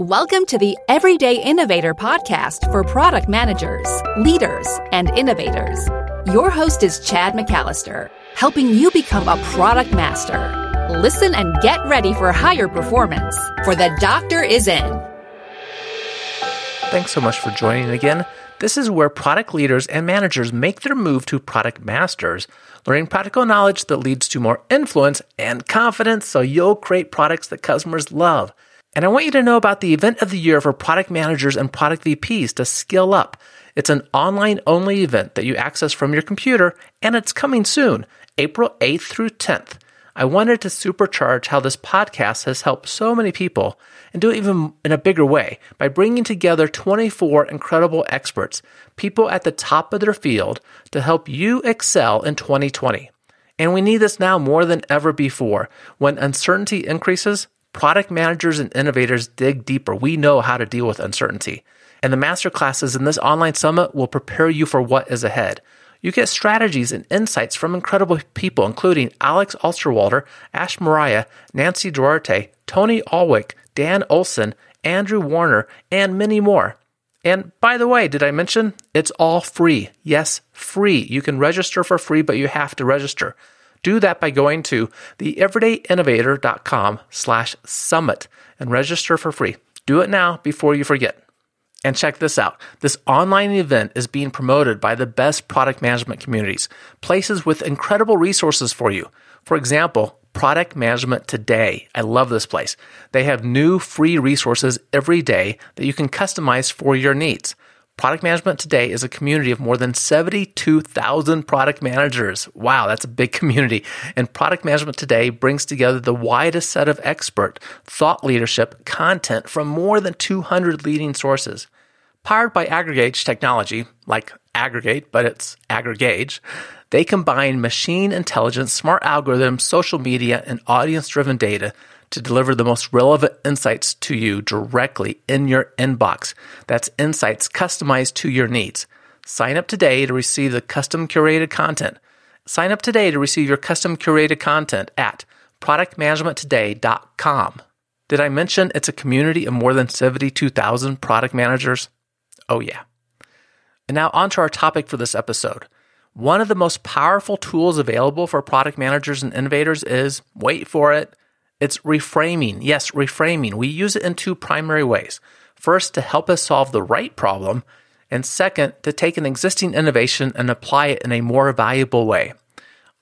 Welcome to the Everyday Innovator podcast for product managers, leaders, and innovators. Your host is Chad McAllister, helping you become a product master. Listen and get ready for higher performance, for the doctor is in. Thanks so much for joining again. This is where product leaders and managers make their move to product masters, learning practical knowledge that leads to more influence and confidence so you'll create products that customers love. And I want you to know about the event of the year for product managers and product VPs to skill up. It's an online only event that you access from your computer, and it's coming soon, April 8th through 10th. I wanted to supercharge how this podcast has helped so many people and do it even in a bigger way by bringing together 24 incredible experts, people at the top of their field to help you excel in 2020. And we need this now more than ever before. When uncertainty increases, Product managers and innovators dig deeper. We know how to deal with uncertainty. And the masterclasses in this online summit will prepare you for what is ahead. You get strategies and insights from incredible people, including Alex Osterwalder, Ash Maurya, Nancy Duarte, Tony Ulwick, Dan Olsen, Andrew Warner, and many more. And by the way, did I mention it's all free? Yes, free. You can register for free, but you have to register. Do that by going to theeverydayinnovator.com slash summit and register for free. Do it now before you forget. And check this out. This online event is being promoted by the best product management communities, places with incredible resources for you. For example, Product Management Today. I love this place. They have new free resources every day that you can customize for your needs. Product Management Today is a community of more than 72,000 product managers. Wow, that's a big community. And Product Management Today brings together the widest set of expert thought leadership content from more than 200 leading sources. Powered by Aggregage technology, like Aggregate, but it's Aggregage, they combine machine intelligence, smart algorithms, social media, and audience driven data to deliver the most relevant insights to you directly in your inbox. That's insights customized to your needs. Sign up today to receive the custom curated content. Sign up today to receive your custom curated content at productmanagementtoday.com. Did I mention it's a community of more than 72,000 product managers? Oh, yeah. And now, on to our topic for this episode. One of the most powerful tools available for product managers and innovators is wait for it it's reframing. Yes, reframing. We use it in two primary ways. First, to help us solve the right problem, and second, to take an existing innovation and apply it in a more valuable way.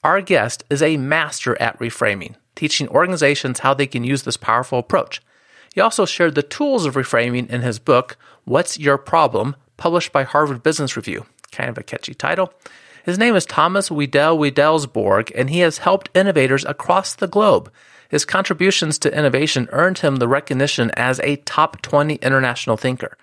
Our guest is a master at reframing, teaching organizations how they can use this powerful approach. He also shared the tools of reframing in his book, What's Your Problem, published by Harvard Business Review. Kind of a catchy title. His name is Thomas Wedell-Wedellsborg, and he has helped innovators across the globe his contributions to innovation earned him the recognition as a top 20 international thinker.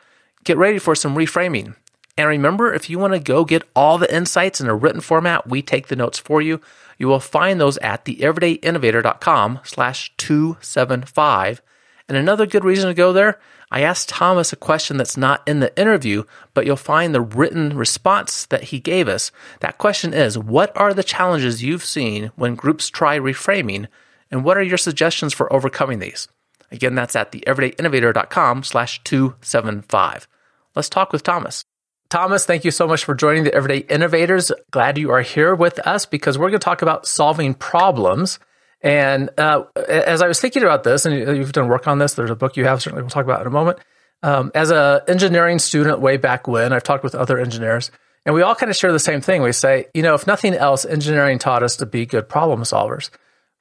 Get ready for some reframing. And remember, if you want to go get all the insights in a written format, we take the notes for you. You will find those at theeverydayinnovator.com slash 275. And another good reason to go there, I asked Thomas a question that's not in the interview, but you'll find the written response that he gave us. That question is, what are the challenges you've seen when groups try reframing and what are your suggestions for overcoming these? Again, that's at theeverydayinnovator.com slash 275. Let's talk with Thomas. Thomas, thank you so much for joining the Everyday Innovators. Glad you are here with us because we're going to talk about solving problems. And uh, as I was thinking about this, and you've done work on this, there's a book you have, certainly we'll talk about in a moment. Um, as an engineering student way back when, I've talked with other engineers, and we all kind of share the same thing. We say, you know, if nothing else, engineering taught us to be good problem solvers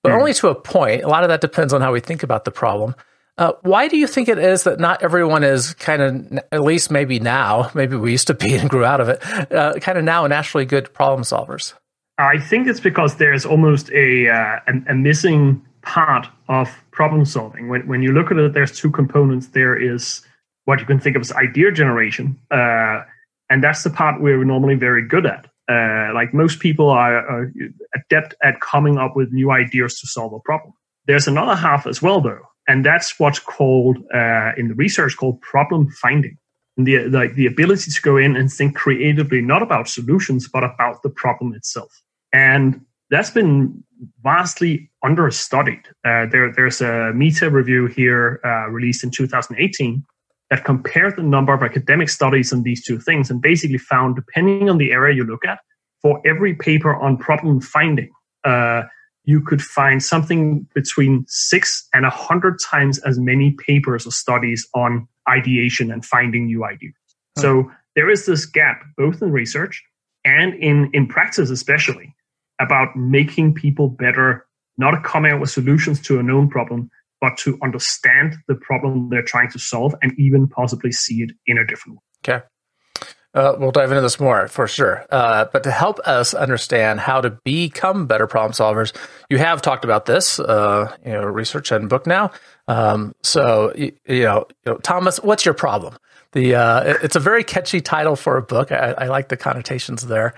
but mm. only to a point. A lot of that depends on how we think about the problem. Uh, why do you think it is that not everyone is kind of, at least maybe now, maybe we used to be and grew out of it, uh, kind of now naturally good problem solvers? I think it's because there's almost a, uh, a, a, missing part of problem solving. When, when you look at it, there's two components. There is what you can think of as idea generation, uh, and that's the part we're normally very good at. Uh, like most people are, are, adept at coming up with new ideas to solve a problem. There's another half as well, though, and that's what's called uh, in the research called problem finding. And the like the ability to go in and think creatively, not about solutions, but about the problem itself. And that's been vastly understudied. Uh, there, there's a meta review here uh, released in 2018 that compared the number of academic studies on these two things and basically found, depending on the area you look at, for every paper on problem finding, uh, you could find something between six and a hundred times as many papers or studies on ideation and finding new ideas. Hmm. So there is this gap both in research and in, in practice, especially about making people better, not coming up with solutions to a known problem, but to understand the problem they're trying to solve and even possibly see it in a different way. Okay. Uh, we'll dive into this more for sure. Uh, but to help us understand how to become better problem solvers, you have talked about this, uh, you know, research and book now. Um, so, you, you, know, you, know, Thomas, what's your problem? The uh, it's a very catchy title for a book. I, I like the connotations there.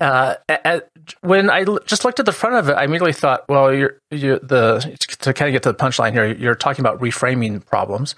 Uh, at, when I l- just looked at the front of it, I immediately thought, well, you're, you're the to kind of get to the punchline here. You're talking about reframing problems,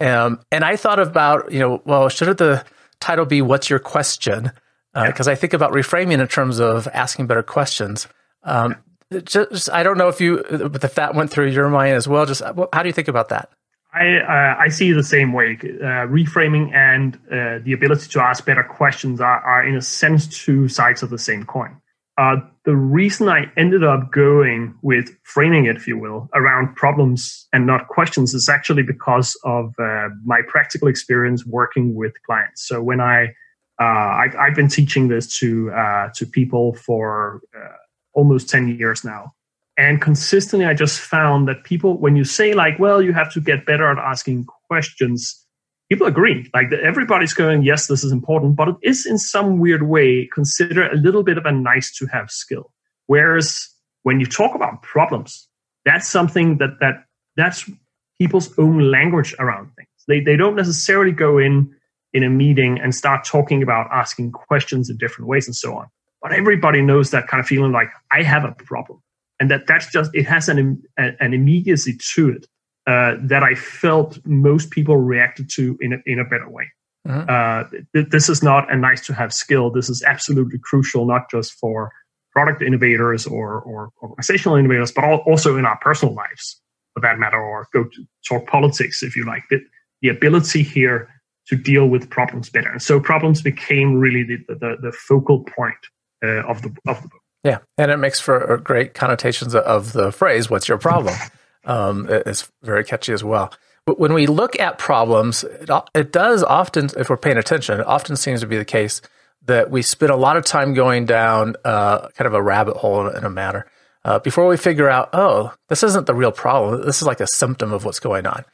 um, and I thought about, you know, well, should the title be "What's Your Question"? Because uh, I think about reframing in terms of asking better questions. Um, just, I don't know if you, if that went through your mind as well. Just how do you think about that? I uh, I see the same way. Uh, reframing and uh, the ability to ask better questions are, are, in a sense, two sides of the same coin. Uh, the reason I ended up going with framing it, if you will, around problems and not questions is actually because of uh, my practical experience working with clients. So when I uh, I've, I've, been teaching this to to people for almost ten years now, and consistently, I just found that people, when you say like, well, you have to get better at asking questions, people agree. Like everybody's going, yes, this is important, but it is in some weird way considered a little bit of a nice to have skill. Whereas when you talk about problems, that's something that, that that's people's own language around things. They, they don't necessarily go in in a meeting and start talking about asking questions in different ways and so on. But everybody knows that kind of feeling like I have a problem and that that's just it has an an immediacy to it uh, that I felt most people reacted to in a, in a better way. Mm-hmm. Uh, th- this is not a nice to have skill. This is absolutely crucial, not just for product innovators or, or organizational innovators, but also in our personal lives, for that matter, or go to talk politics if you like. The, the ability here to deal with problems better, and so problems became really the the, the focal point uh, of the of the book. Yeah, and it makes for great connotations of the phrase "What's your problem?" um, it's very catchy as well. But when we look at problems, it, it does often, if we're paying attention, it often seems to be the case that we spend a lot of time going down uh, kind of a rabbit hole in a matter uh, before we figure out, oh, this isn't the real problem. This is like a symptom of what's going on.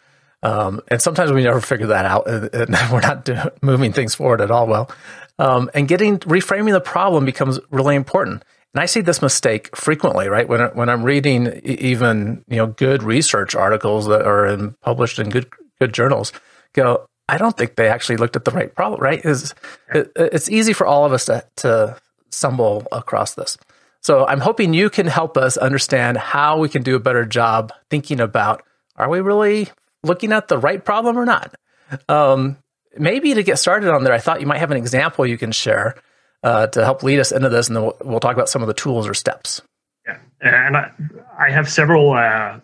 Um, and sometimes we never figure that out, and, and we're not do, moving things forward at all. Well, um, and getting reframing the problem becomes really important. And I see this mistake frequently, right? When when I'm reading even you know good research articles that are in, published in good good journals, go. I don't think they actually looked at the right problem. Right? Is it, it's easy for all of us to to stumble across this. So I'm hoping you can help us understand how we can do a better job thinking about: Are we really looking at the right problem or not? Um, maybe to get started on there, I thought you might have an example you can share uh, to help lead us into this, and then we'll, we'll, talk about some of the tools or steps. Yeah, and I, I have several uh, uh,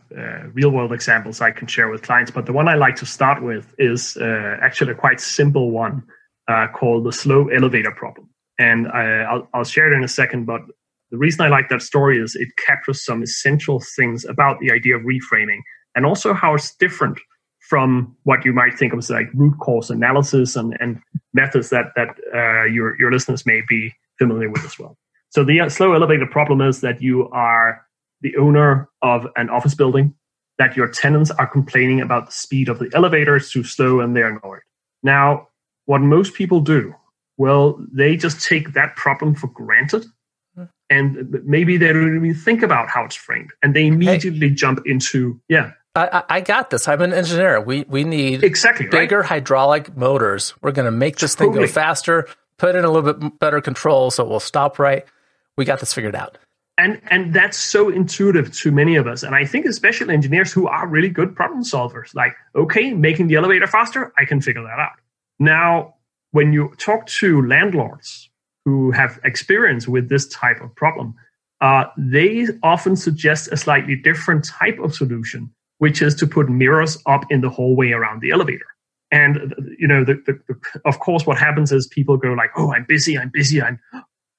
real world examples I can share with clients, but the one I like to start with is uh, actually a quite simple one uh, called the slow elevator problem. And I, will I'll share it in a second, but the reason I like that story is it captures some essential things about the idea of reframing and also how it's different from what you might think of as like root cause analysis and, and methods that that uh, your your listeners may be familiar with as well. So the uh, slow elevator problem is that you are the owner of an office building, that your tenants are complaining about the speed of the elevators too slow and they're annoyed. Now, what most people do, well, they just take that problem for granted hmm. and maybe they don't even think about how it's framed and they immediately hey. jump into yeah I, I, got this. I'm an engineer. We we need exactly bigger right? hydraulic motors. We're going to make this totally. thing go faster, put in a little bit better control so it will stop right. We got this figured out. And and that's so intuitive to many of us. And I think especially engineers who are really good problem solvers. Like, okay, making the elevator faster, I can figure that out. Now, when you talk to landlords who have experience with this type of problem, uh, they often suggest a slightly different type of solution, which is to put mirrors up in the hallway around the elevator. And you know, the, the, the, of course, what happens is people go like, "Oh, I'm busy, I'm busy," I'm.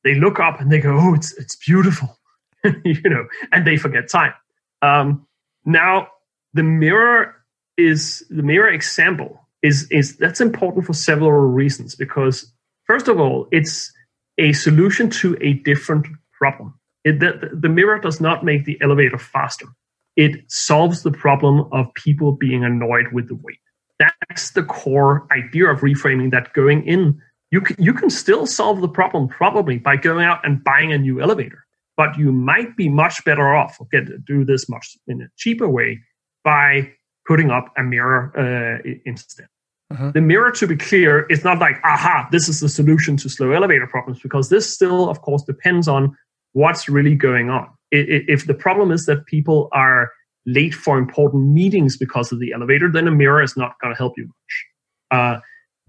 They look up and they go, "Oh, it's it's beautiful," you know, and they forget time. Um, now, the mirror is the mirror example is is that's important for several reasons because first of all, it's a solution to a different problem. It, the, the mirror does not make the elevator faster. It solves the problem of people being annoyed with the weight. That's the core idea of reframing that going in. You can, you can still solve the problem probably by going out and buying a new elevator, but you might be much better off, okay, to do this much in a cheaper way by putting up a mirror uh, instead. Mm-hmm. The mirror, to be clear, is not like, aha, this is the solution to slow elevator problems, because this still, of course, depends on what's really going on. If the problem is that people are late for important meetings because of the elevator, then a mirror is not going to help you much. Uh,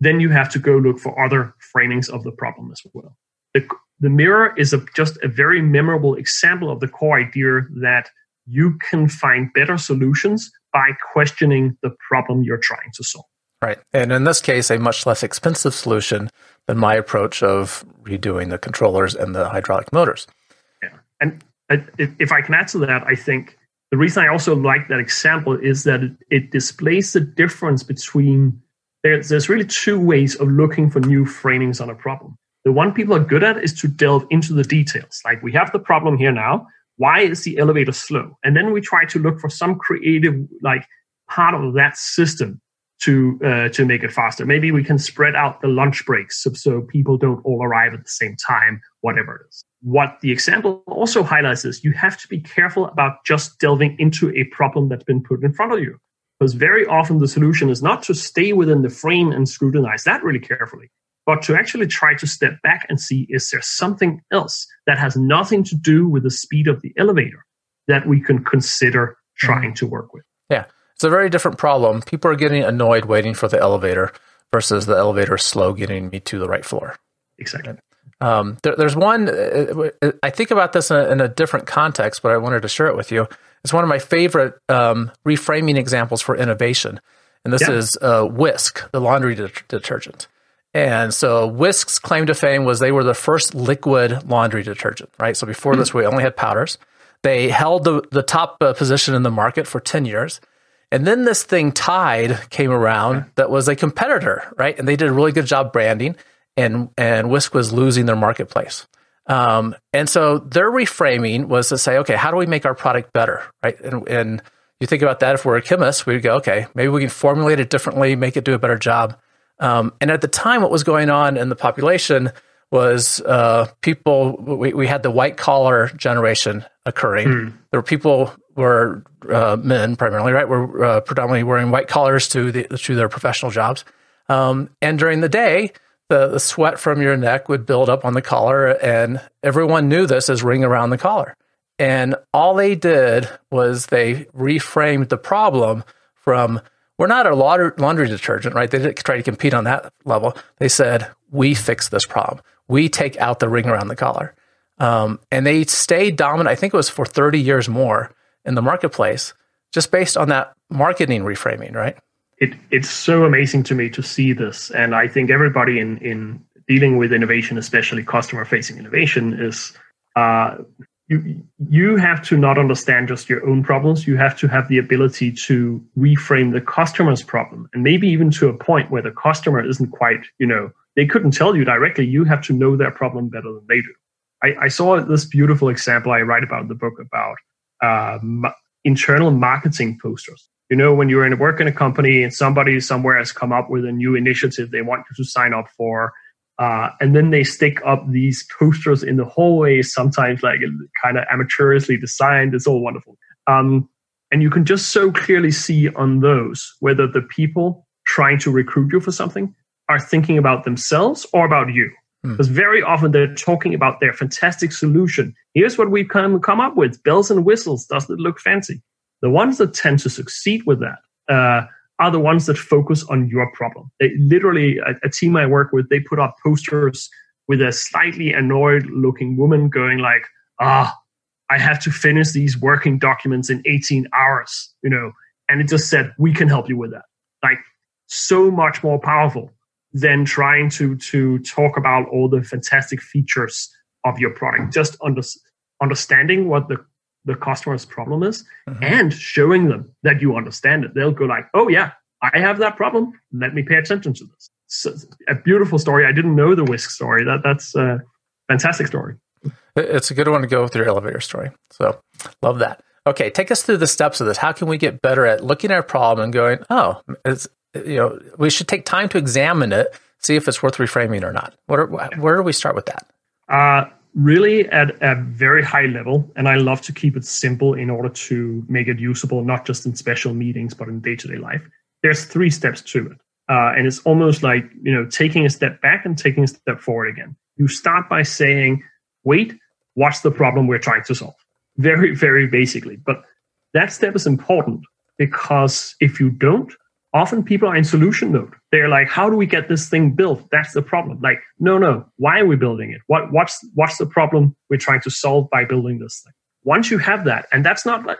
then you have to go look for other framings of the problem as well. The, the mirror is a, just a very memorable example of the core idea that you can find better solutions by questioning the problem you're trying to solve. Right. And in this case, a much less expensive solution than my approach of redoing the controllers and the hydraulic motors. And if I can add to that, I think the reason I also like that example is that it, it displays the difference between there's, there's really two ways of looking for new framings on a problem. The one people are good at is to delve into the details. Like we have the problem here now. Why is the elevator slow? And then we try to look for some creative, like part of that system to uh, to make it faster. Maybe we can spread out the lunch breaks so, so people don't all arrive at the same time, whatever it is. What the example also highlights is you have to be careful about just delving into a problem that's been put in front of you. Because very often the solution is not to stay within the frame and scrutinize that really carefully, but to actually try to step back and see is there something else that has nothing to do with the speed of the elevator that we can consider trying mm-hmm. to work with. Yeah. It's a very different problem. People are getting annoyed waiting for the elevator versus the elevator slow getting me to the right floor. Exactly. Um, there, there's one, uh, uh, I think about this in a, in a, different context, but I wanted to share it with you. It's one of my favorite um, reframing examples for innovation. And this yeah. is uh, Wisk, the laundry de- detergent. And so Wisk's claim to fame was they were the first liquid laundry detergent, right? So before mm-hmm. this, we only had powders. They held the, the top uh, position in the market for 10 years. And then this thing Tide came around that was a competitor, right? And they did a really good job branding, and and Wisk was losing their marketplace. Um, and so their reframing was to say, okay, how do we make our product better, right? And, and you think about that if we're a chemist, we'd go, okay, maybe we can formulate it differently, make it do a better job. Um, and at the time, what was going on in the population was uh, people. We, we had the white collar generation occurring. Mm. There were people were uh, men primarily, right? Were uh, predominantly wearing white collars to the to their professional jobs. Um, and during the day, the, the sweat from your neck would build up on the collar, and everyone knew this as ring around the collar. And all they did was they reframed the problem from we're not a laundry detergent, right? They didn't try to compete on that level. They said, we fix this problem we take out the ring around the collar. Um, and they stayed dominant, I think it was for 30 years more in the marketplace, just based on that marketing reframing, right? It, it's so amazing to me to see this. And I think everybody in, in dealing with innovation, especially customer facing innovation, is uh, you, you have to not understand just your own problems. You have to have the ability to reframe the customer's problem. And maybe even to a point where the customer isn't quite, you know, they couldn't tell you directly. You have to know their problem better than they do. I, I saw this beautiful example I write about in the book about uh, internal marketing posters. You know, when you're in work in a company and somebody somewhere has come up with a new initiative they want you to sign up for, uh, and then they stick up these posters in the hallway, sometimes like kind of amateurishly designed. It's all wonderful. Um, and you can just so clearly see on those whether the people trying to recruit you for something are thinking about themselves or about you. Hmm. Because very often they're talking about their fantastic solution. Here's what we've come, come up with bells and whistles. Doesn't it look fancy? The ones that tend to succeed with that uh, are the ones that focus on your problem. They literally, a, a team I work with, they put up posters with a slightly annoyed looking woman going like, ah, I have to finish these working documents in 18 hours, you know, and it just said, we can help you with that. Like so much more powerful than trying to to talk about all the fantastic features of your product. Just under, understanding what the the customer's problem is mm-hmm. and showing them that you understand it. They'll go like, "Oh yeah, I have that problem. Let me pay attention to this." So, a beautiful story. I didn't know the Wisk story. That that's a fantastic story. It's a good one to go with your elevator story. So love that. Okay, take us through the steps of this. How can we get better at looking at a problem and going, "Oh, it's you know, we should take time to examine it, see if it's worth reframing or not." What are, where do we start with that? Uh, really at a very high level and i love to keep it simple in order to make it usable not just in special meetings but in day-to-day life. There's three steps to it. Uh, and it's almost like you know taking a step back and taking a step forward again. You start by saying wait what's the problem we're trying to solve? Very very basically. But that step is important because if you don't often people are in solution mode. They're like, how do we get this thing built? That's the problem. Like, no, no, why are we building it? What, what's, what's the problem we're trying to solve by building this thing? Once you have that, and that's not like,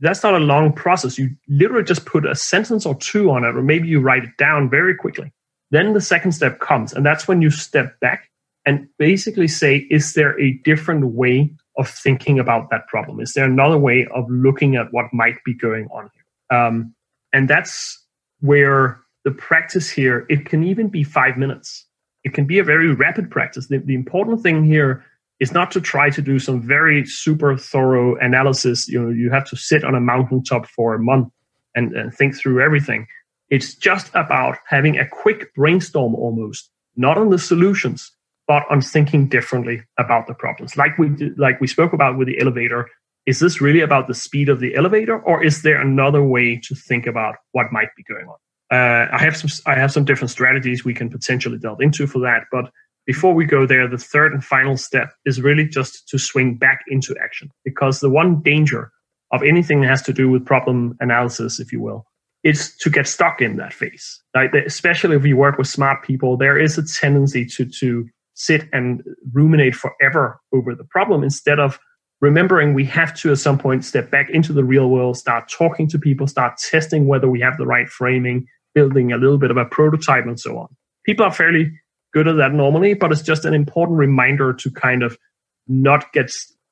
that's not a long process. You literally just put a sentence or two on it, or maybe you write it down very quickly. Then the second step comes, and that's when you step back and basically say, is there a different way of thinking about that problem? Is there another way of looking at what might be going on here? Um, and that's where the practice here, it can even be five minutes. It can be a very rapid practice. The, the important thing here is not to try to do some very super thorough analysis. You know, you have to sit on a mountaintop for a month and, and think through everything. It's just about having a quick brainstorm almost, not on the solutions, but on thinking differently about the problems. Like we like we spoke about with the elevator, is this really about the speed of the elevator or is there another way to think about what might be going on? Uh, i have some i have some different strategies we can potentially delve into for that but before we go there the third and final step is really just to swing back into action because the one danger of anything that has to do with problem analysis if you will is to get stuck in that phase. Like especially if you work with smart people there is a tendency to to sit and ruminate forever over the problem instead of remembering we have to at some point step back into the real world, start talking to people, start testing whether we have the right framing, building a little bit of a prototype, and so on. People are fairly good at that normally, but it's just an important reminder to kind of not get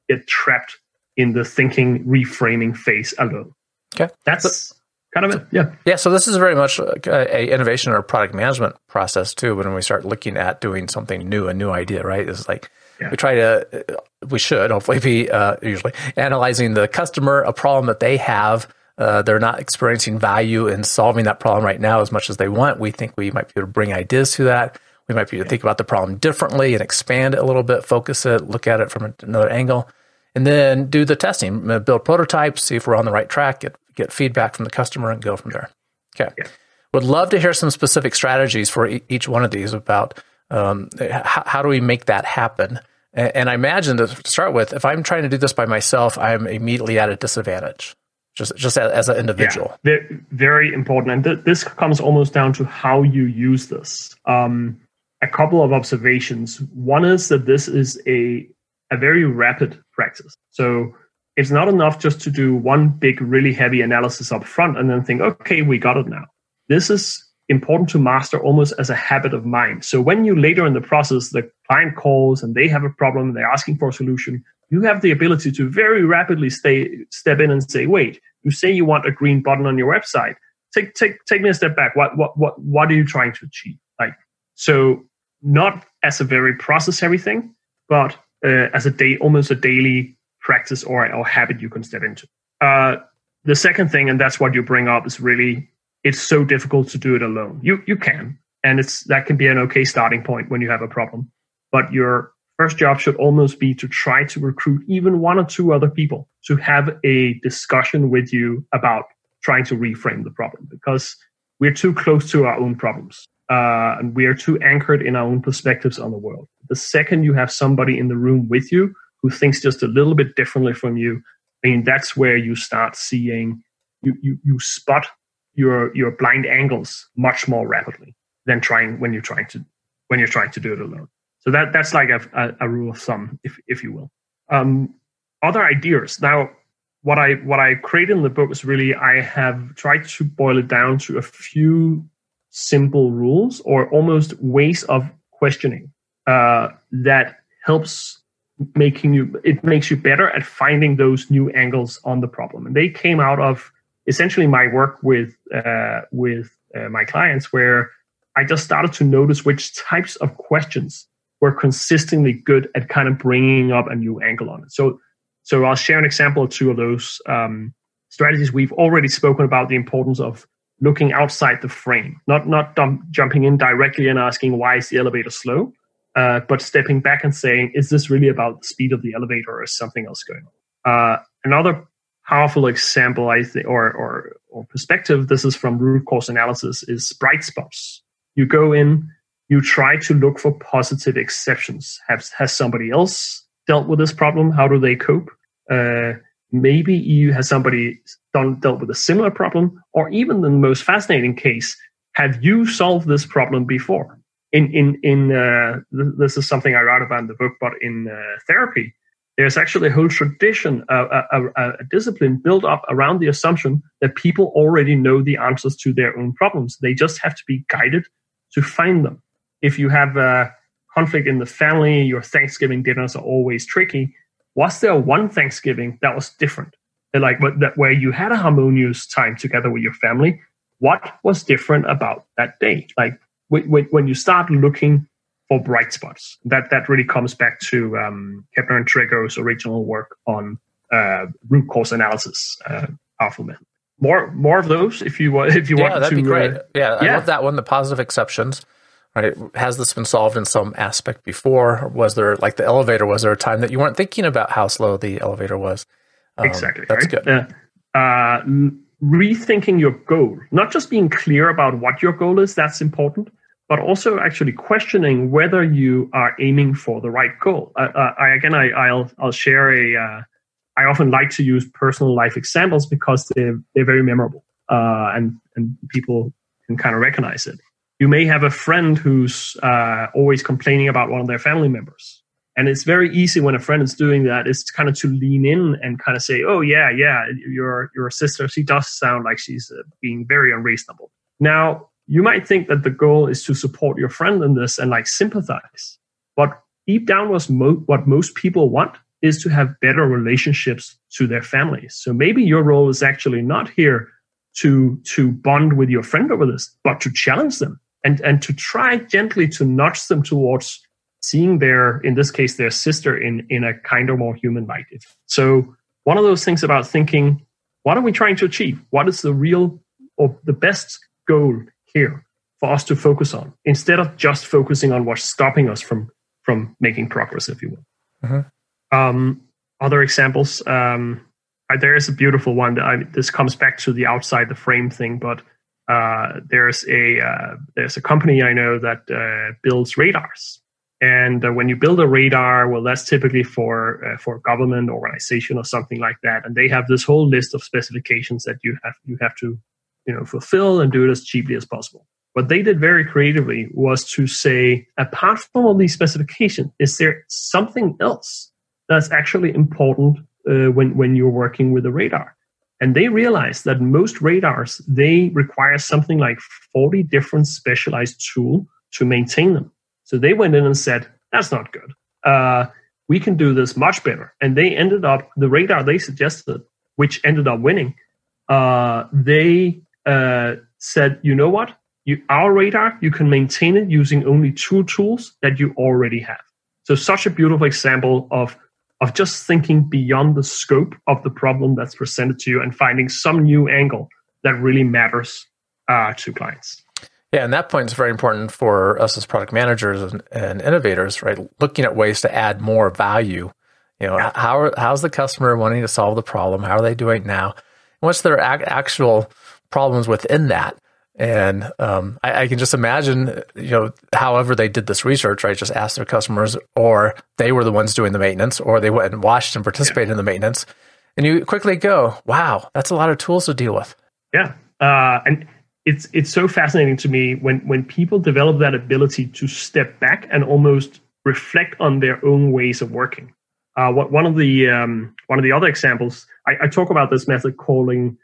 get trapped in the thinking reframing phase alone. Okay, that's kind of it. Yeah, yeah. So this is very much a, a innovation or product management process too. When we start looking at doing something new, a new idea, right? It's like yeah. We try to, we should hopefully be uh, usually analyzing the customer, a problem that they have. Uh, they're not experiencing value in solving that problem right now as much as they want. We think we might be able to bring ideas to that. We might be able to think about the problem differently and expand it a little bit, focus it, look at it from another angle, and then do the testing, uh, build prototypes, see if we're on the right track, get, get feedback from the customer, and go from there. Okay. Yeah. Would love to hear some specific strategies for e- each one of these about um, how, how do we make that happen. And I imagine to start with, if I'm trying to do this by myself, I'm immediately at a disadvantage, just just as, an individual. Yeah, very important, and th- this comes almost down to how you use this. Um, a couple of observations. One is that this is a a very rapid practice. So it's not enough just to do one big, really heavy analysis up front and then think, okay, we got it now. This is important to master almost as a habit of mind. So when you later in the process, the client calls and they have a problem, they're asking for a solution, you have the ability to very rapidly stay, step in and say, wait, you say you want a green button on your website. Take, take, take me a step back. What, what, what, what are you trying to achieve? Like, so not as a very process heavy thing, but uh, as a day, almost a daily practice or, or habit you can step into. Uh, the second thing, and that's what you bring up, is really it's so difficult to do it alone. You you can, and it's that can be an okay starting point when you have a problem. But your first job should almost be to try to recruit even one or two other people to have a discussion with you about trying to reframe the problem because we're too close to our own problems uh, and we are too anchored in our own perspectives on the world. The second you have somebody in the room with you who thinks just a little bit differently from you, I mean, that's where you start seeing you, you, you spot your your blind angles much more rapidly than trying when you're trying to when you're trying to do it alone. So that that's like a, a, a rule of thumb, if if you will. Um, other ideas. Now, what I what I create in the book is really I have tried to boil it down to a few simple rules or almost ways of questioning uh, that helps making you it makes you better at finding those new angles on the problem and they came out of essentially my work with uh, with uh, my clients where i just started to notice which types of questions were consistently good at kind of bringing up a new angle on it so so i'll share an example or two of those um, strategies we've already spoken about the importance of looking outside the frame not not dump, jumping in directly and asking why is the elevator slow uh, but stepping back and saying, is this really about the speed of the elevator or is something else going on? Uh, another powerful example, I think, or, or, or perspective, this is from root cause analysis, is bright spots. You go in, you try to look for positive exceptions. Has, has somebody else dealt with this problem? How do they cope? Uh, maybe you has somebody done dealt with a similar problem, or even the most fascinating case, have you solved this problem before? in in in uh, this is something I write about in the book, but in uh, therapy, there's actually a whole tradition, uh, a, a, a, discipline built up around the assumption that people already know the answers to their own problems. They just have to be guided to find them. If you have a conflict in the family, your Thanksgiving dinners are always tricky. Was there one Thanksgiving that was different? Like that where you had a harmonious time together with your family? What was different about that day? Like when, when you start looking for bright spots, that that really comes back to um, Kepner and Tregoe's original work on uh, root cause analysis, uh, powerful method. More more of those if you want. if you yeah, want. that'd to, be great. Uh, yeah, I yeah. love that one. The positive exceptions. Right? Has this been solved in some aspect before? Was there like the elevator? Was there a time that you weren't thinking about how slow the elevator was? Um, exactly. That's right? good. Uh, rethinking your goal, not just being clear about what your goal is. That's important but also actually questioning whether you are aiming for the right goal. Uh, uh, I, again, I, will I'll share a. Uh, I often like to use personal life examples because they're they're very memorable uh, and and people can kind of recognize it. You may have a friend who's uh, always complaining about one of their family members, and it's very easy when a friend is doing that is kind of to lean in and kind of say, "Oh yeah, yeah, your your sister, she does sound like she's being very unreasonable." Now, you might think that the goal is to support your friend in this and like sympathize. But deep down, was mo- what most people want is to have better relationships to their families. So maybe your role is actually not here to to bond with your friend over this, but to challenge them and and to try gently to nudge them towards seeing their, in this case, their sister in in a kinder, more human light. So one of those things about thinking, what are we trying to achieve? What is the real or the best goal here for us to focus on instead of just focusing on what's stopping us from from making progress, if you will. Mm-hmm. Um, other examples. Um, there is a beautiful one that I, this comes back to the outside the frame thing, but uh, there's a uh, there's a company I know that uh, builds radars, and uh, when you build a radar, well, that's typically for uh, for government organization or something like that, and they have this whole list of specifications that you have you have to you know fulfill and do it as cheaply as possible. What they did very creatively was to say, apart from all these specifications, is there something else that's actually important uh, when when you're working with a radar? And they realized that most radars they require something like 40 different specialized tools to maintain them. So they went in and said, that's not good. Uh, we can do this much better. And they ended up the radar they suggested, which ended up winning. Uh, they uh, said, you know what? You, our radar, you can maintain it using only two tools that you already have. So such a beautiful example of of just thinking beyond the scope of the problem that's presented to you and finding some new angle that really matters uh, to clients. Yeah, and that point is very important for us as product managers and, and innovators, right? Looking at ways to add more value. You know, yeah. how are, how's the customer wanting to solve the problem? How are they doing now? What's their ac- actual problems within that. And um, I, I, can just imagine, you know, however they did this research, right? Just ask their customers, or they were the ones doing the maintenance, or they went and watched and participated yeah. in the maintenance. And you quickly go, wow, that's a lot of tools to deal with. Yeah. Uh, and it's it's so fascinating to me when when people develop that ability to step back and almost reflect on their own ways of working. Uh, what, one of the um, one of the other examples, I, I talk about this method calling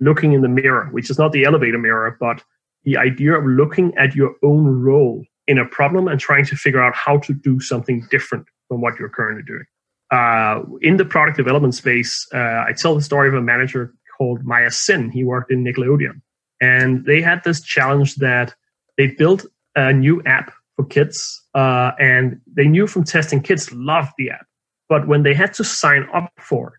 looking in the mirror, which is not the elevator mirror, but the idea of looking at your own role in a problem and trying to figure out how to do something different from what you're currently doing. Uh, in the product development space, uh, I tell the story of a manager called Maya Sin. He worked in Nickelodeon. And they had this challenge that they built a new app for kids. Uh, and they knew from testing kids loved the app. But when they had to sign up for it,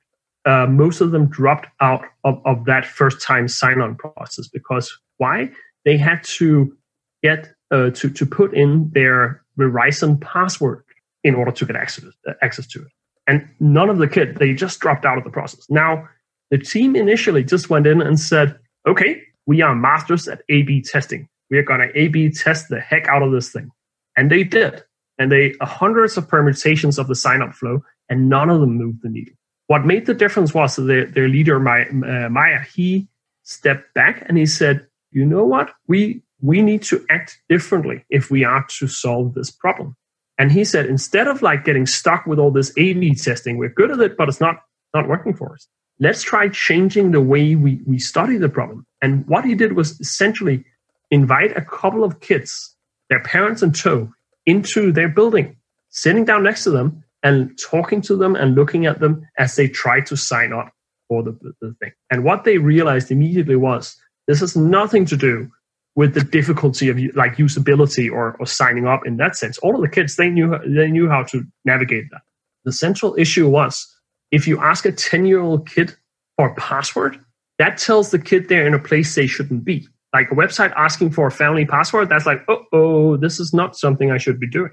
uh, most of them dropped out of, of that first time sign on process because why? They had to get uh, to, to put in their Verizon password in order to get access, access to it. And none of the kids, they just dropped out of the process. Now, the team initially just went in and said, okay, we are masters at A B testing. We are going to A B test the heck out of this thing. And they did. And they uh, hundreds of permutations of the sign up flow, and none of them moved the needle. What made the difference was their, their leader, Maya, uh, Maya, he stepped back and he said, you know what? We, we need to act differently if we are to solve this problem. And he said, instead of like getting stuck with all this A/B testing, we're good at it, but it's not not working for us. Let's try changing the way we, we study the problem. And what he did was essentially invite a couple of kids, their parents in tow, into their building, sitting down next to them and talking to them and looking at them as they try to sign up for the, the, the thing. And what they realized immediately was this has nothing to do with the difficulty of like usability or, or signing up in that sense. All of the kids they knew they knew how to navigate that. The central issue was if you ask a 10 year old kid for a password, that tells the kid they're in a place they shouldn't be. Like a website asking for a family password, that's like, oh, oh, this is not something I should be doing.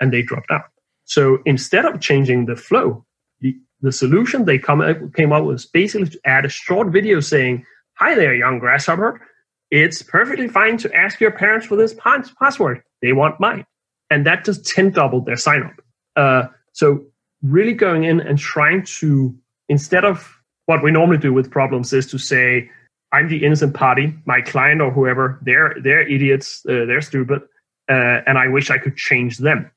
And they dropped out. So instead of changing the flow, the, the solution they come, came up with basically to add a short video saying, Hi there, young grasshopper it's perfectly fine to ask your parents for this password. They want mine. And that just 10 doubled their sign up. Uh, so really going in and trying to, instead of what we normally do with problems is to say, I'm the innocent party, my client or whoever, they're, they're idiots, uh, they're stupid, uh, and I wish I could change them.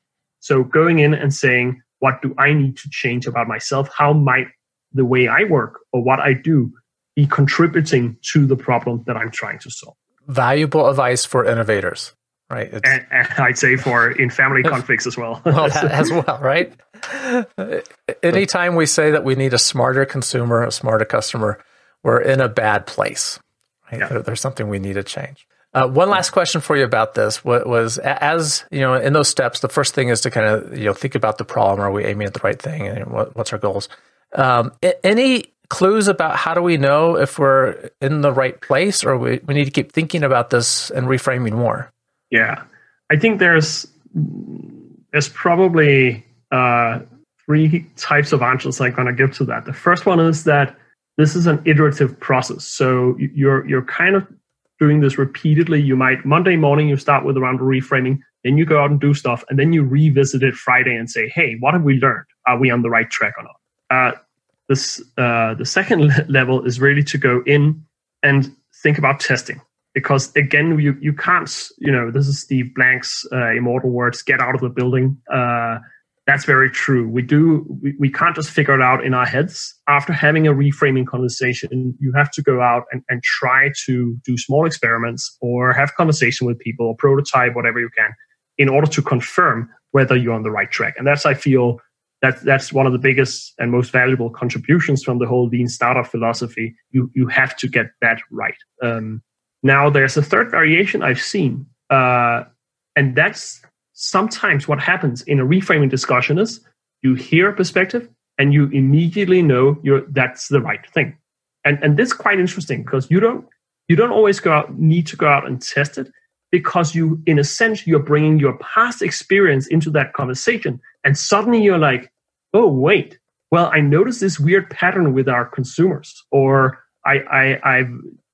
So going in and saying, what do I need to change about myself? How might the way I work or what I do be contributing to the problem that I'm trying to solve. Valuable advice for innovators, right? And, and, I'd say for in family conflicts as well. well, as well, right? Anytime we say that we need a smarter consumer, a smarter customer, we're in a bad place. Right? Yeah. There, there's something we need to change. Uh, one last question for you about this was as you know in those steps the first thing is to kind of you know think about the problem are we aiming at the right thing and what, what's our goals um, any clues about how do we know if we're in the right place or we, we need to keep thinking about this and reframing more? Yeah. I think there's there's probably uh, three types of answers I'm going to give to that. The first one is that this is an iterative process. So you're you're kind of doing this repeatedly. You might Monday morning you start with a round of reframing, then you go out and do stuff, and then you revisit it Friday and say, "Hey, what have we learned? Are we on the right track or not?" Uh, this uh, the second level is really to go in and think about testing because again you you can't you know this is steve blank's uh, immortal words get out of the building uh, that's very true we do we, we can't just figure it out in our heads after having a reframing conversation you have to go out and, and try to do small experiments or have conversation with people or prototype whatever you can in order to confirm whether you're on the right track and that's i feel that that's one of the biggest and most valuable contributions from the whole lean startup philosophy. You you have to get that right. Um, now there's a third variation I've seen, uh, and that's sometimes what happens in a reframing discussion is you hear a perspective and you immediately know you're that's the right thing. And and this is quite interesting because you don't you don't always go out need to go out and test it because you in a sense you're bringing your past experience into that conversation and suddenly you're like oh wait well i noticed this weird pattern with our consumers or i i i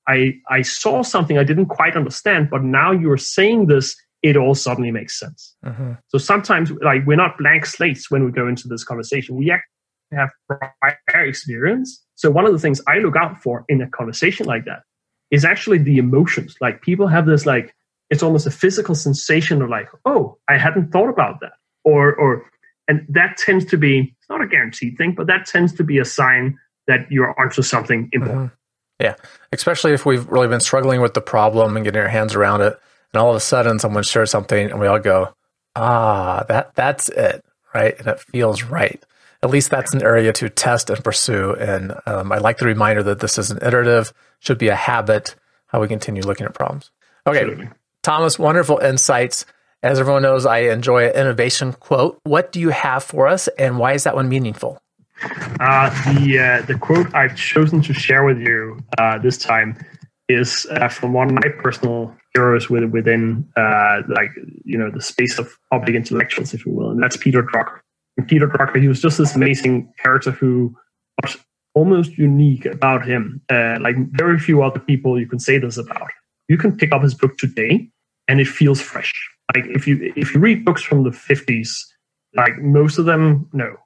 i, I saw something i didn't quite understand but now you're saying this it all suddenly makes sense mm-hmm. so sometimes like we're not blank slates when we go into this conversation we actually have prior experience so one of the things i look out for in a conversation like that is actually the emotions like people have this like it's almost a physical sensation of like oh i hadn't thought about that or or And that tends to be, it's not a guaranteed thing, but that tends to be a sign that you're onto something important. Mm-hmm. Yeah. Especially if we've really been struggling with the problem and getting our hands around it. And all of a sudden someone shares something and we all go, ah, that that's it. Right. And it feels right. At least that's an area to test and pursue. And um, I like the reminder that this is an iterative, should be a habit, how we continue looking at problems. Okay. Absolutely. Thomas, wonderful insights. As everyone knows, I enjoy an innovation quote. What do you have for us, and why is that one meaningful? Uh, the uh, the quote I've chosen to share with you uh, this time is uh, from one of my personal heroes within uh, like you know the space of public intellectuals, if you will, and that's Peter Drucker. And Peter Drucker, he was just this amazing character who was almost unique about him. Uh, like very few other people you can say this about. You can pick up his book today, and it feels fresh. Like if you if you read books from the fifties, like most of them, no,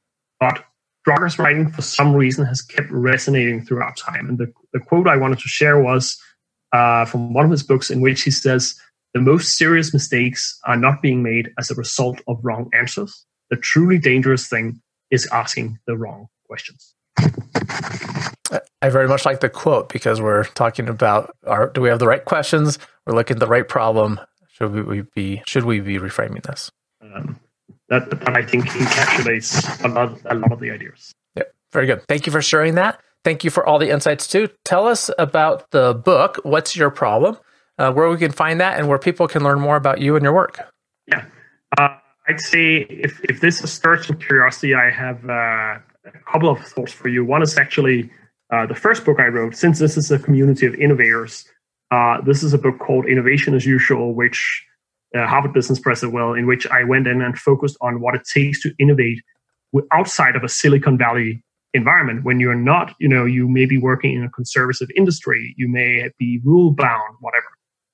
but Drucker's writing, for some reason, has kept resonating throughout time. And the, the quote I wanted to share was uh, from one of his books, in which he says, The most serious mistakes are not being made as a result of wrong answers. The truly dangerous thing is asking the wrong questions. I very much like the quote because we're talking about do we have the right questions? We're looking at the right problem. Should we be should we be reframing this? Um, that, that I think encapsulates a lot, a lot of the ideas. Yeah, very good. Thank you for sharing that. Thank you for all the insights too. Tell us about the book. What's your problem? Uh, where we can find that, and where people can learn more about you and your work. Yeah, uh, I'd say if if this starts with curiosity, I have uh, a couple of thoughts for you. One is actually uh, the first book I wrote. Since this is a community of innovators, uh, this is a book called Innovation as Usual, which uh, Harvard Business Press as well, in which I went in and focused on what it takes to innovate outside of a Silicon Valley environment. When you're not, you know, you may be working in a conservative industry, you may be rule bound, whatever.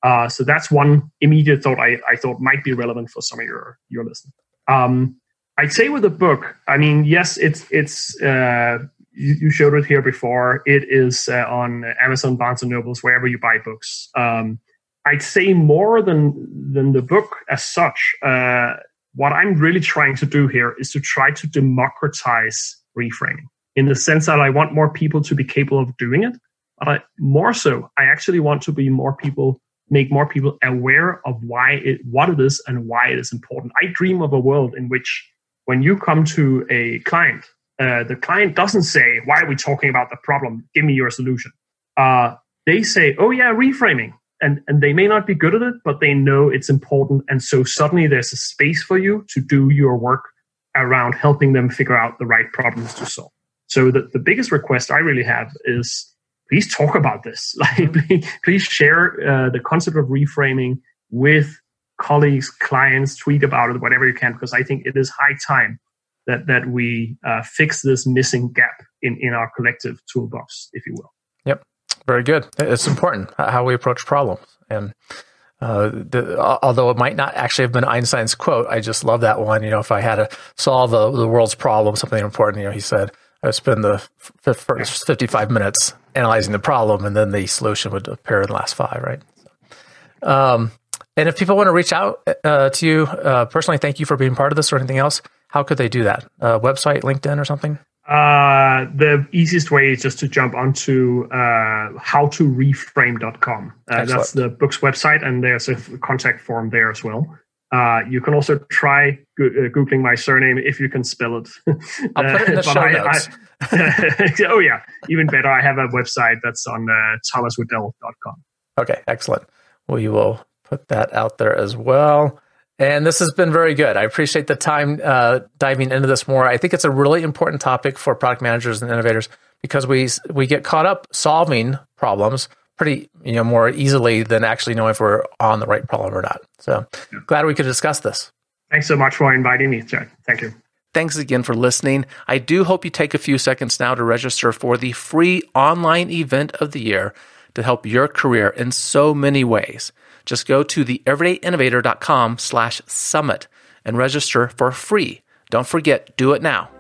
Uh, so that's one immediate thought I, I, thought might be relevant for some of your your listeners. Um, I'd say with the book, I mean, yes, it's it's uh, you, you, showed it here before. It is uh, on Amazon, Barnes and Nobles, wherever you buy books. Um, I'd say more than than the book as such. Uh, what I'm really trying to do here is to try to democratize reframing in the sense that I want more people to be capable of doing it. But I, more so, I actually want to be more people, make more people aware of why it, what it is, and why it is important. I dream of a world in which, when you come to a client, uh, the client doesn't say, "Why are we talking about the problem? Give me your solution." Uh, they say, "Oh yeah, reframing and and they may not be good at it but they know it's important and so suddenly there's a space for you to do your work around helping them figure out the right problems to solve so the, the biggest request i really have is please talk about this like please, please share uh, the concept of reframing with colleagues clients tweet about it whatever you can because i think it is high time that that we uh, fix this missing gap in in our collective toolbox if you will yep very good. It's important how we approach problems. And uh, the, although it might not actually have been Einstein's quote, I just love that one. You know, if I had to solve the, the world's problem, something important, you know, he said, I spend the first 55 minutes analyzing the problem and then the solution would appear in the last five, right? Um, and if people want to reach out uh, to you uh, personally, thank you for being part of this or anything else, how could they do that? Uh, website, LinkedIn, or something? Uh, the easiest way is just to jump onto uh, howtoreframe.com. Uh, that's the book's website, and there's a contact form there as well. Uh, you can also try go- uh, googling my surname if you can spell it. I'll put it in the show I, notes. I, oh yeah, even better. I have a website that's on uh, thomaswedell.com. Okay, excellent. We will put that out there as well. And this has been very good. I appreciate the time uh, diving into this more. I think it's a really important topic for product managers and innovators because we we get caught up solving problems pretty you know more easily than actually knowing if we're on the right problem or not. So yeah. glad we could discuss this. Thanks so much for inviting me, Chad. Thank you. Thanks again for listening. I do hope you take a few seconds now to register for the free online event of the year to help your career in so many ways. Just go to the everydayinnovator.com slash summit and register for free. Don't forget, do it now.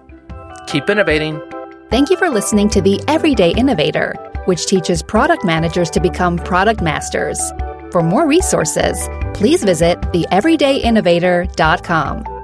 Keep innovating. Thank you for listening to The Everyday Innovator, which teaches product managers to become product masters. For more resources, please visit theeverydayinnovator.com.